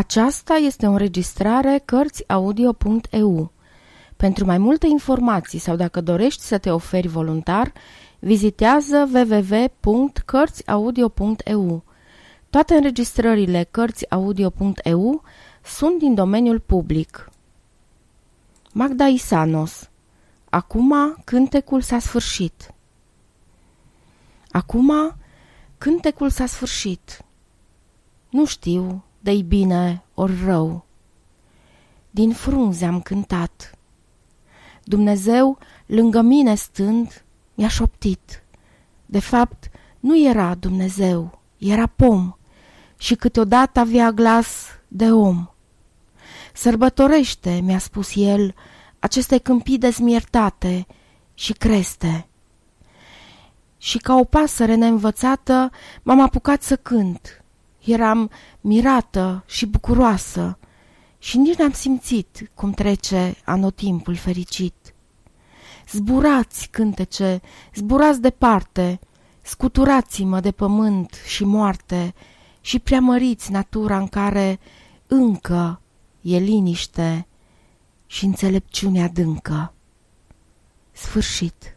Aceasta este o înregistrare Cărțiaudio.eu. Pentru mai multe informații sau dacă dorești să te oferi voluntar, vizitează www.cărțiaudio.eu. Toate înregistrările Cărțiaudio.eu sunt din domeniul public. Magda Isanos Acum cântecul s-a sfârșit. Acum cântecul s-a sfârșit. Nu știu de bine ori rău. Din frunze am cântat. Dumnezeu, lângă mine stând, mi-a șoptit. De fapt, nu era Dumnezeu, era pom și câteodată avea glas de om. Sărbătorește, mi-a spus el, aceste câmpii dezmiertate și creste. Și ca o pasăre neînvățată m-am apucat să cânt. Eram mirată și bucuroasă și nici n-am simțit cum trece anotimpul fericit. Zburați, cântece, zburați departe, scuturați-mă de pământ și moarte și preamăriți natura în care încă e liniște și înțelepciune adâncă. Sfârșit.